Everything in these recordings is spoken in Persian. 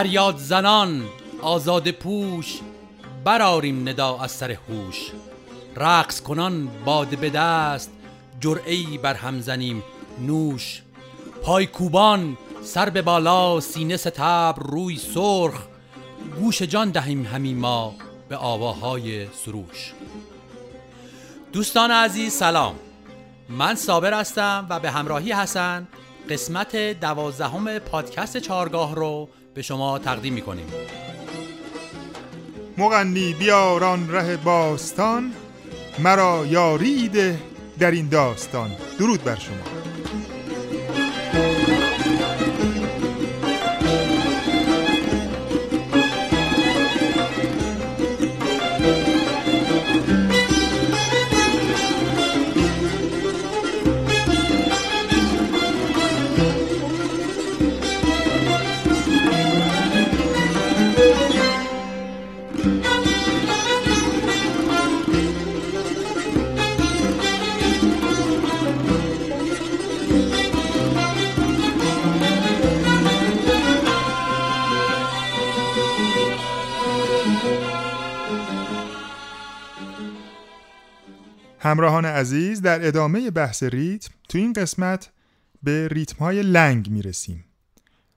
فریاد زنان آزاد پوش براریم ندا از سر هوش. رقص کنان باده به دست جرعی بر هم زنیم نوش. پای کوبان سر به بالا سینه ستبر روی سرخ. گوش جان دهیم همین ما به آواهای سروش. دوستان عزیز سلام. من صابر هستم و به همراهی حسن قسمت دوازدهم پادکست چارگاه رو به شما تقدیم می‌کنیم. مغنی بیاران ره باستان مرا یاریده در این داستان. درود بر شما. همراهان عزیز در ادامه بحث ریتم تو این قسمت به ریتم های لنگ می‌رسیم.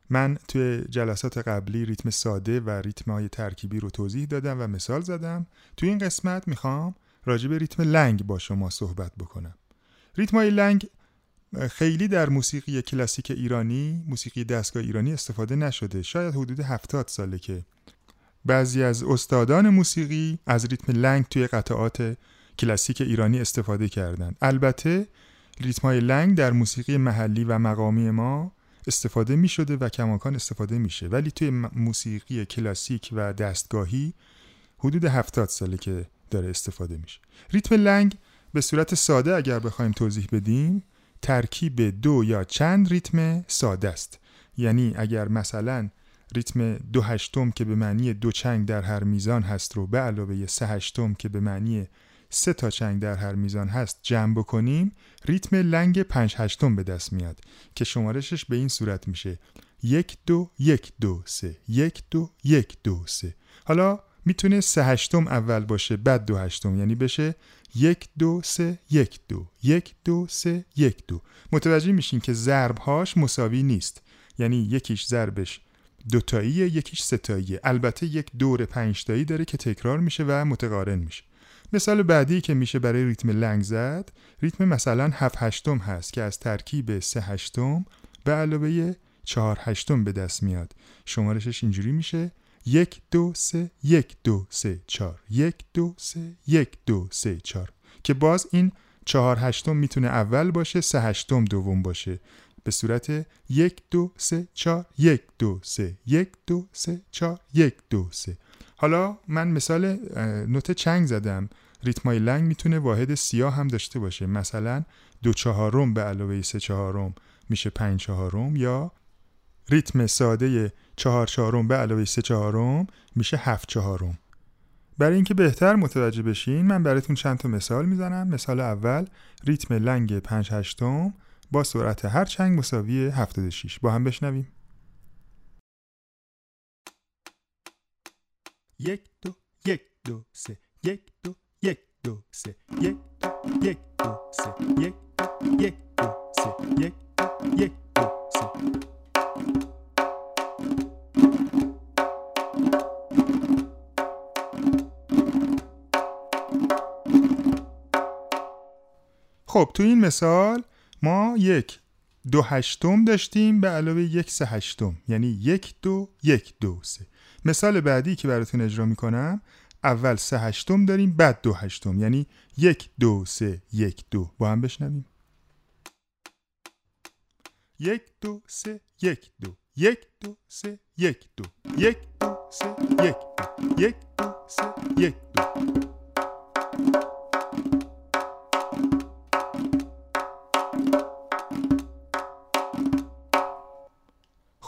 من توی جلسات قبلی ریتم ساده و ریتم های ترکیبی رو توضیح دادم و مثال زدم. تو این قسمت می‌خوام راجع به ریتم لنگ با شما صحبت بکنم. ریتم های لنگ خیلی در موسیقی کلاسیک ایرانی موسیقی دستگاه ایرانی استفاده نشده. شاید حدود هفتاد ساله که بعضی از استادان موسیقی از ریتم لنگ توی قطعات کلاسیک ایرانی استفاده کردند. البته ریتم های لنگ در موسیقی محلی و مقامی ما استفاده می شده و کماکان استفاده میشه. ولی توی موسیقی کلاسیک و دستگاهی حدود هفتاد ساله که داره استفاده میشه. ریتم لنگ به صورت ساده اگر بخوایم توضیح بدیم ترکیب دو یا چند ریتم ساده است؟ یعنی اگر مثلا ریتم دو هشتم که به معنی دو چنگ در هر میزان هست رو به علاوه سه هشتم که به معنی سه تا چنگ در هر میزان هست. جمع بکنیم ریتم لنگ پنج هشتم به دست میاد که شمارشش به این صورت میشه. یک دو یک دو سه. یک دو یک دو سه. حالا می‌تونه سه هشتم اول باشه بعد دو هشتم. یعنی بشه یک دو سه یک دو. یک دو سه یک دو. متوجه میشین که ضربهاش مساوی نیست. یعنی یکیش ضربش دوتاییه یکیش ستاییه البته یک دور پنجتایی داره که تکرار میشه و متقارن میشه. مثال بعدی که میشه برای ریتم لنگ زد ریتم مثلا 7 هشتم هست که از ترکیب 3 هشتم به علاوه 4 هشتم به دست میاد. شمارشش اینجوری میشه. یک دو سه یک دو سه چار یک دو سه یک دو سه چار که باز این چهار هشتم می‌تونه اول باشه سه هشتم دوم باشه. به صورت یک دو سه چار یک دو سه یک دو سه چار یک دو سه. حالا من مثال نوت چنگ زدم. ریتمای لنگ می‌تونه واحد سیاه هم داشته باشه. مثلا دو چهارم به علاوه سه چهارم میشه پنج چهارم یا ریتم ساده چهار چهارم به علاوه سه چهارم میشه هفت چهارم. برای اینکه بهتر متوجه بشین من براتون چند تا مثال می‌زنم. مثال اول ریتم لنگ پنج هشتم با سرعت هر چنگ مساوی 76 با هم بشنویم. یک دو یک دو سه. یک دو. دو سه یک یک دو سه یک یک دو سه یک یک خب تو این مثال ما یک دو هشتم داشتیم به علاوه یک سه هشتم. یعنی یک دو یک دو سه. مثال بعدی که براتون اجرا می‌کنم اول سه هشتم داریم بعد دو هشتم. یعنی یک دو سه یک دو. با هم بشنویم. یک دو سه یک دو. یک دو سه یک دو. یک دو سه یک دو. یک دو سه یک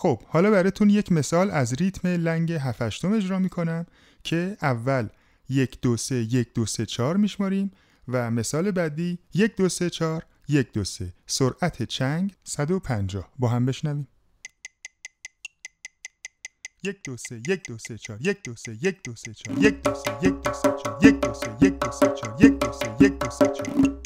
خب حالا براتون یک مثال از ریتم لنگ هفتم اجرا می‌کنم که اول یک دو سه یک دو سه چار میشماریم و مثال بعدی یک دو سه چار یک دو سه سرعت چنگ 150 با هم بشنویم یک دو سه یک دو سه چهار یک دو سه یک دو سه چهار یک دو سه یک دو سه چهار یک دو سه یک دو سه چهار یک دو سه یک دو سه چهار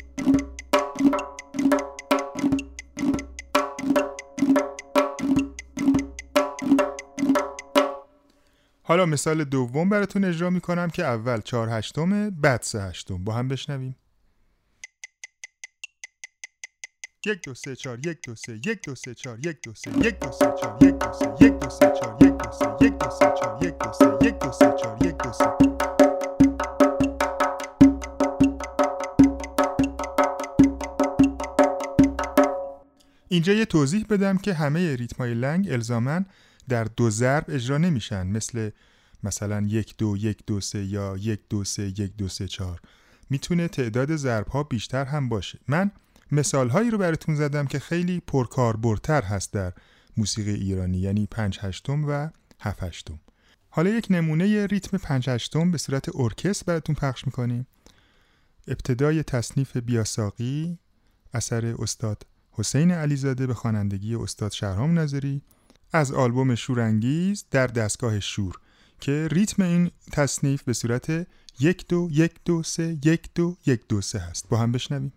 حالا مثال دوم براتون اجرا می‌کنم که اول چهار هشتمه بعد سه هشتم با هم بشنویم یک دو سه چهار یک دو سه یک دو سه چهار یک دو سه یک دو سه چهار یک دو سه یک دو سه چهار یک دو سه یک دو سه چهار یک دو سه یک دو سه چهار یک دو سه اینجا یه توضیح بدم که همه ریتمای لنگ الزامن در دو ضرب اجرا نمیشن. مثل مثلا یک دو یک دو سه یا یک دو سه یک دو سه چهار. می‌تونه تعداد ضرب ها بیشتر هم باشه. من مثال هایی رو براتون زدم که خیلی پرکاربردتر هست در موسیقی ایرانی یعنی پنج هشتم و هفت هشتم. حالا یک نمونه ریتم پنج هشتم به صورت ارکست براتون پخش می‌کنیم. ابتدای تصنیف بیاساقی اثر استاد حسین علیزاده به خوانندگی استاد شهرام نظری. از آلبوم شورانگیز در دستگاه شور که ریتم این تصنیف به صورت یک دو یک دو سه یک دو یک دو سه هست. با هم بشنویم.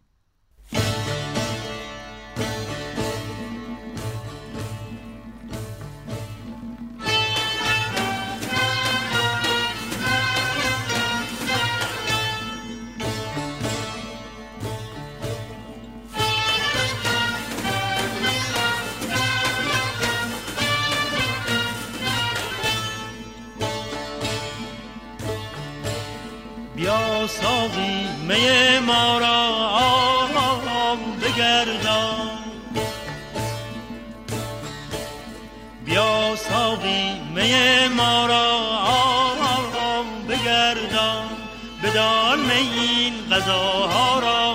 بدان این غذاها را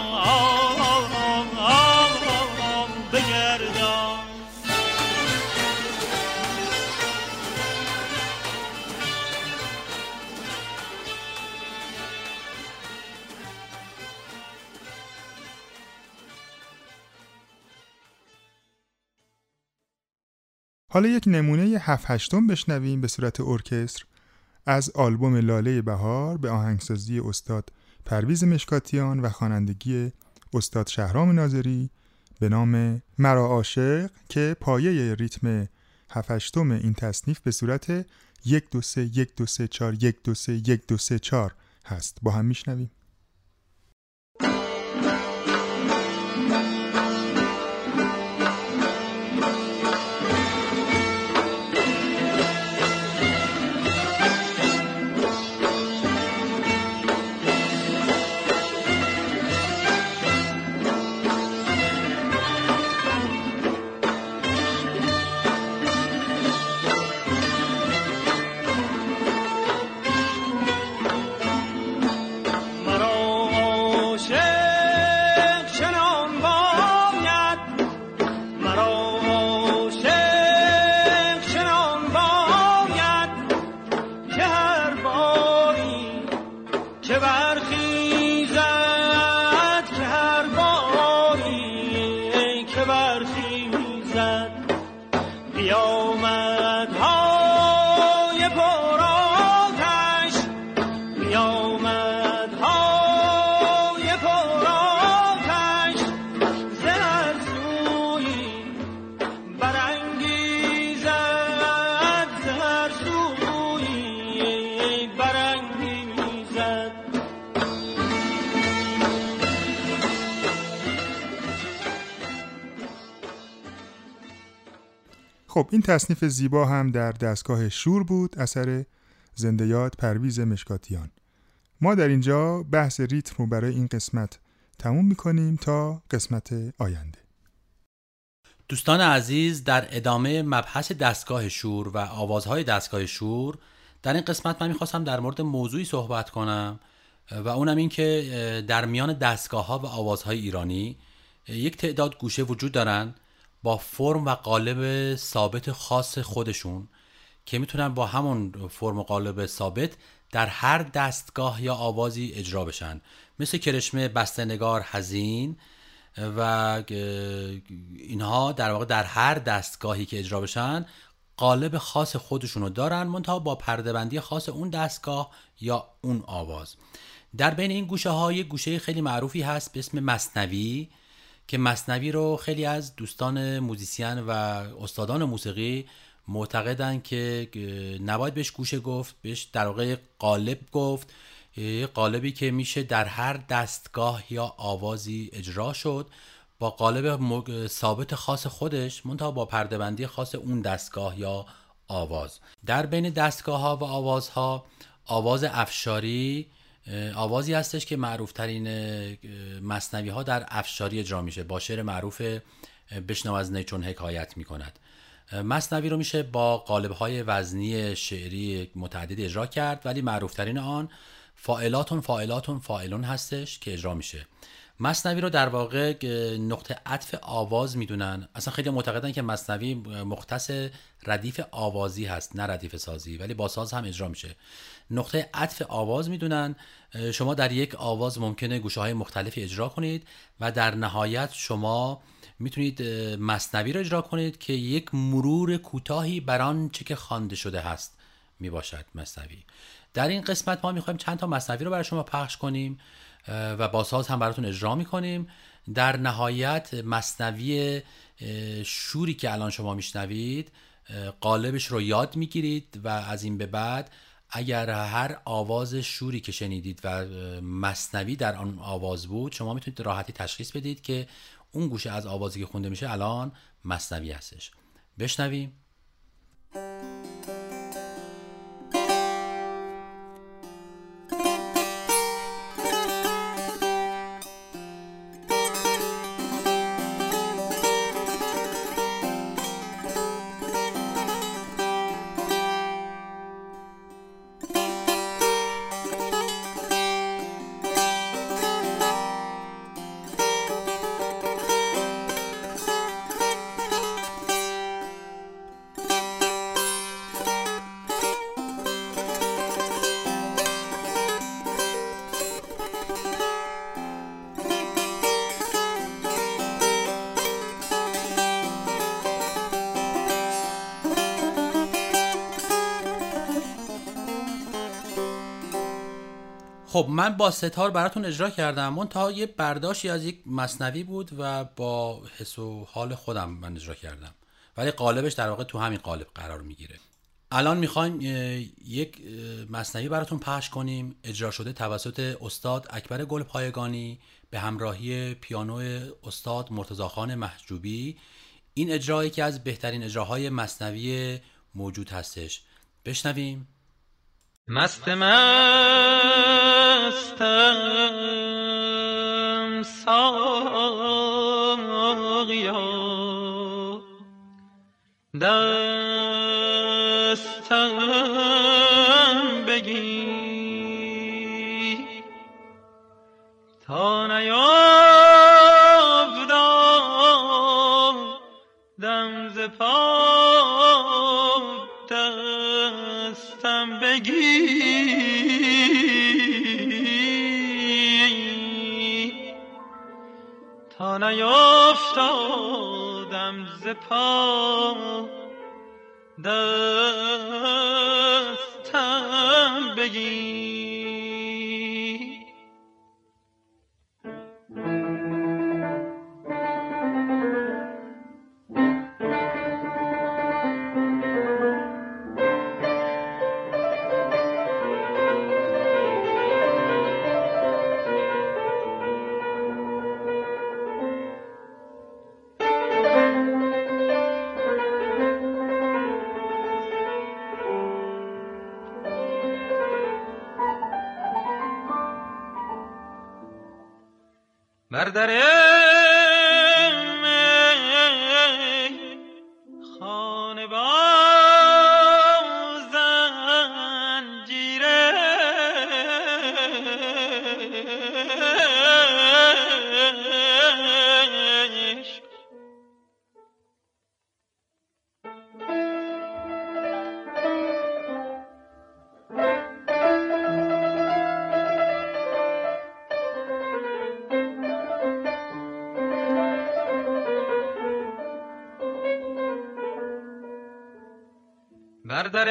حالا یک نمونه هفت هشتم بشنویم به صورت ارکستر. از آلبوم لاله بهار به آهنگسازی استاد پرویز مشکاتیان و خوانندگی استاد شهرام ناظری به نام مرا عاشق که پایه ریتم هفت هشتم این تصنیف به صورت یک دو سه یک دو سه چار یک دو سه یک دو سه چار هست. با هم میشنویم. خب این تصنیف زیبا هم در دستگاه شور بود اثر زنده یاد پرویز مشکاتیان. ما در اینجا بحث ریتم رو برای این قسمت تموم می‌کنیم تا قسمت آینده. دوستان عزیز در ادامه مبحث دستگاه شور و آوازهای دستگاه شور در این قسمت من می‌خواستم در مورد موضوعی صحبت کنم و اونم این که در میان دستگاه ها و آوازهای ایرانی یک تعداد گوشه وجود دارن با فرم و قالب ثابت خاص خودشون که می‌تونن با همون فرم و قالب ثابت در هر دستگاه یا آوازی اجرا بشن. مثل کرشمه بستنگار حزین و اینها در واقع در هر دستگاهی که اجرا بشن قالب خاص خودشونو دارن منتها با پردهبندی خاص اون دستگاه یا اون آواز. در بین این گوشه های گوشه خیلی معروفی هست به اسم مصنوی. که مصنوی رو خیلی از دوستان موزیسین و استادان موسیقی معتقدن که نباید بهش گوشه گفت بهش در واقع قالب گفت قالبی که میشه در هر دستگاه یا آوازی اجرا شد. با قالب ثابت خاص خودش منتها با پردهبندی خاص اون دستگاه یا آواز. در بین دستگاه ها و آوازها آواز افشاری آوازی هستش که معروف ترین مصنوی ها در افشاری اجرا میشه. با شعر معروف بشنو از نی چون حکایت می‌کند. مصنوی رو میشه با قالب های وزنی شعری متعدد اجرا کرد ولی معروف ترین آن فائلاتون فائلاتون فائلون هستش که اجرا میشه. مصنوی رو در واقع نقطه عطف آواز می‌دونن. اصلا خیلی معتقدن که مصنوی مختص ردیف آوازی هست نه ردیف سازی ولی با ساز هم اجرا میشه. نقطه عطف آواز می‌دونن. شما در یک آواز ممکنه گوشه های مختلفی اجرا کنید و در نهایت شما می‌تونید مصنوی رو اجرا کنید که یک مرور کوتاهی بر آنچه که خوانده شده هست می‌باشد مصنوی. در این قسمت ما می‌خوایم چند تا مصنوی رو برای شما پخش کنیم و با ساز هم براتون اجرا می‌کنیم. در نهایت مصنوی شوری که الان شما میشنوید قالبش رو یاد می‌گیرید و از این به بعد اگر هر آواز شوری که شنیدید و مصنوی در آن آواز بود شما می‌تونید راحتی تشخیص بدید که اون گوشه از آوازی که خونده میشه الان مصنوی هستش. بشنویم. خب من با ستار براتون اجرا کردم. من تا یه برداشتی از یک مصنوی بود و با حس و حال خودم من اجرا کردم. ولی قالبش در واقع تو همین قالب قرار می‌گیره. الان می‌خوایم یک مصنوی براتون پخش کنیم. اجرا شده توسط استاد اکبر گل پایگانی به همراهی پیانو استاد مرتضاخان محجوبی. این اجرا یکی از بهترین اجراهای مصنوی موجود هستش. بشنویم. مست مستم ساقیا. دستم نیافتادم ز پا. دستم بر Serdar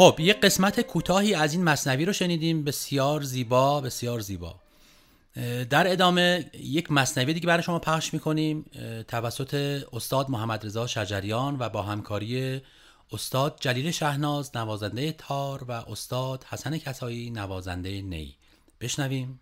خب یه قسمت کوتاهی از این مصنوی رو شنیدیم. بسیار زیبا بسیار زیبا. در ادامه یک مصنوی دیگه برای شما پخش می‌کنیم. توسط استاد محمد رضا شجریان و با همکاری استاد جلیل شهناز نوازنده تار و استاد حسن کسایی نوازنده نی. بشنویم.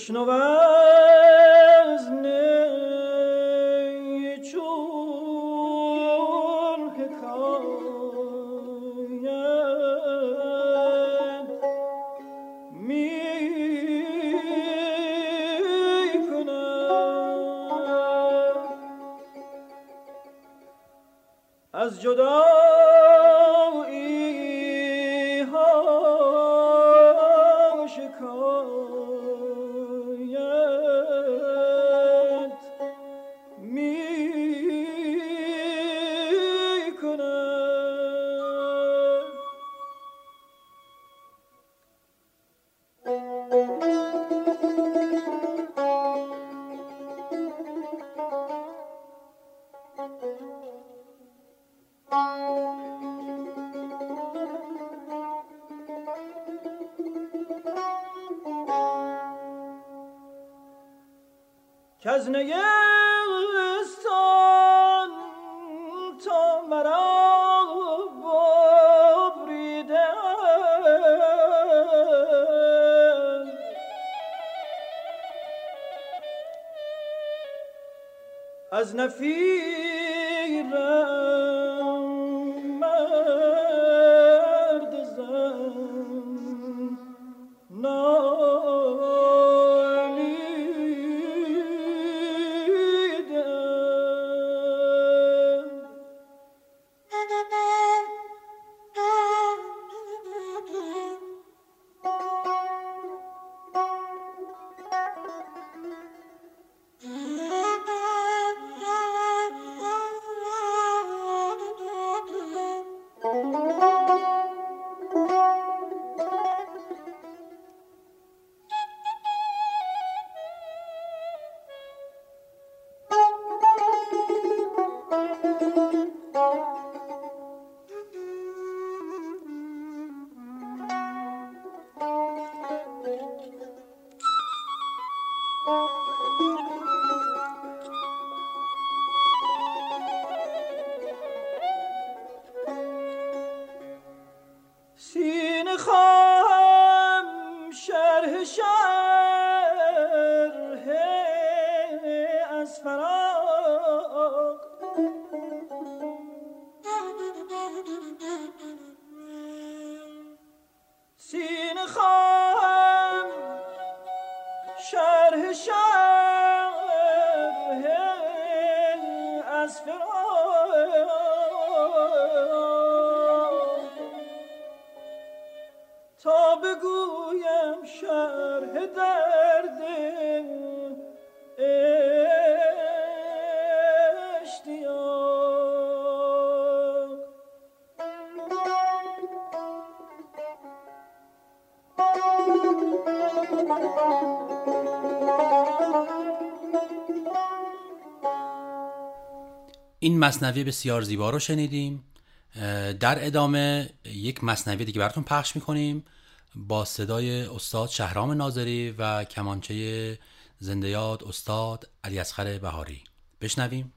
بشنو از نی چون حکایت می کند از جدایی از نفیرم شرح شرح از فراق. تا بگویم شرح در مصنوی بسیار زیبا رو شنیدیم. در ادامه یک مصنوی دیگه براتون پخش می‌کنیم با صدای استاد شهرام ناظری و کمانچه زنده یاد استاد علی اصغر بهاری. بشنویم.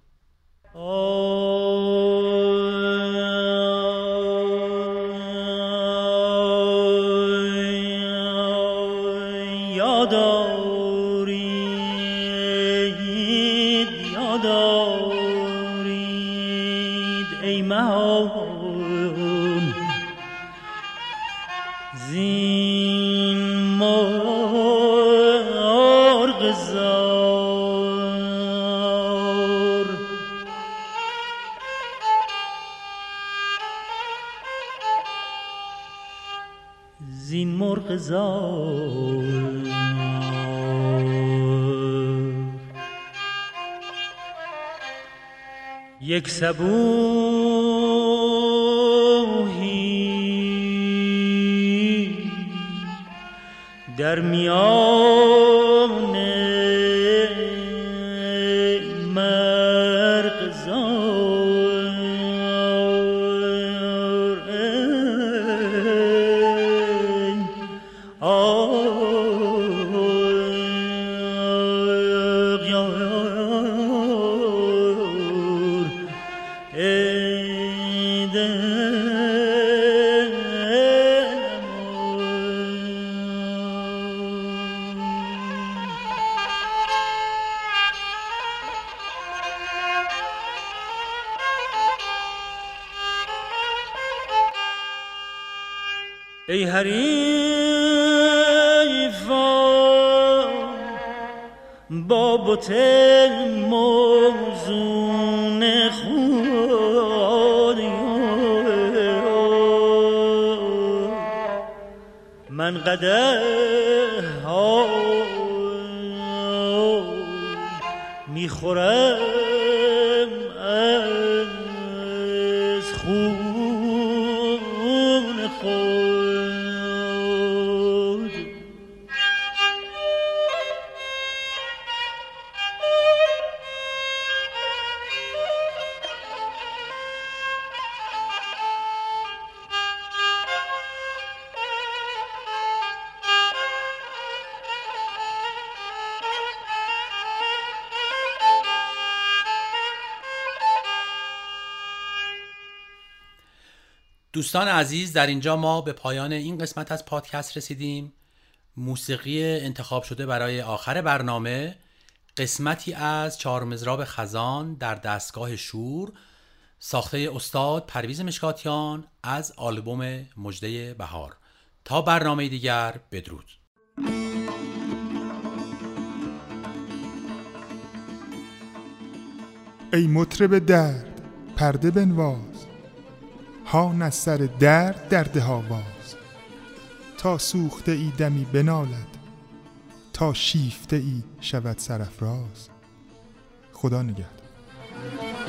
یک سبوهی در میان موزون خود من قده ها می‌خورم. دوستان عزیز در اینجا ما به پایان این قسمت از پادکست رسیدیم. موسیقی انتخاب شده برای آخر برنامه. قسمتی از چهار مزراب خزان در دستگاه شور. ساخته استاد پرویز مشکاتیان از آلبوم مجده بهار. تا برنامه دیگر بدرود. ای مطرب درد پرده بنواز هان از سر درد درده هاواز تا سوخته ای دمی بنالد تا شیفته ای شود سرفراز خدا نگهدار.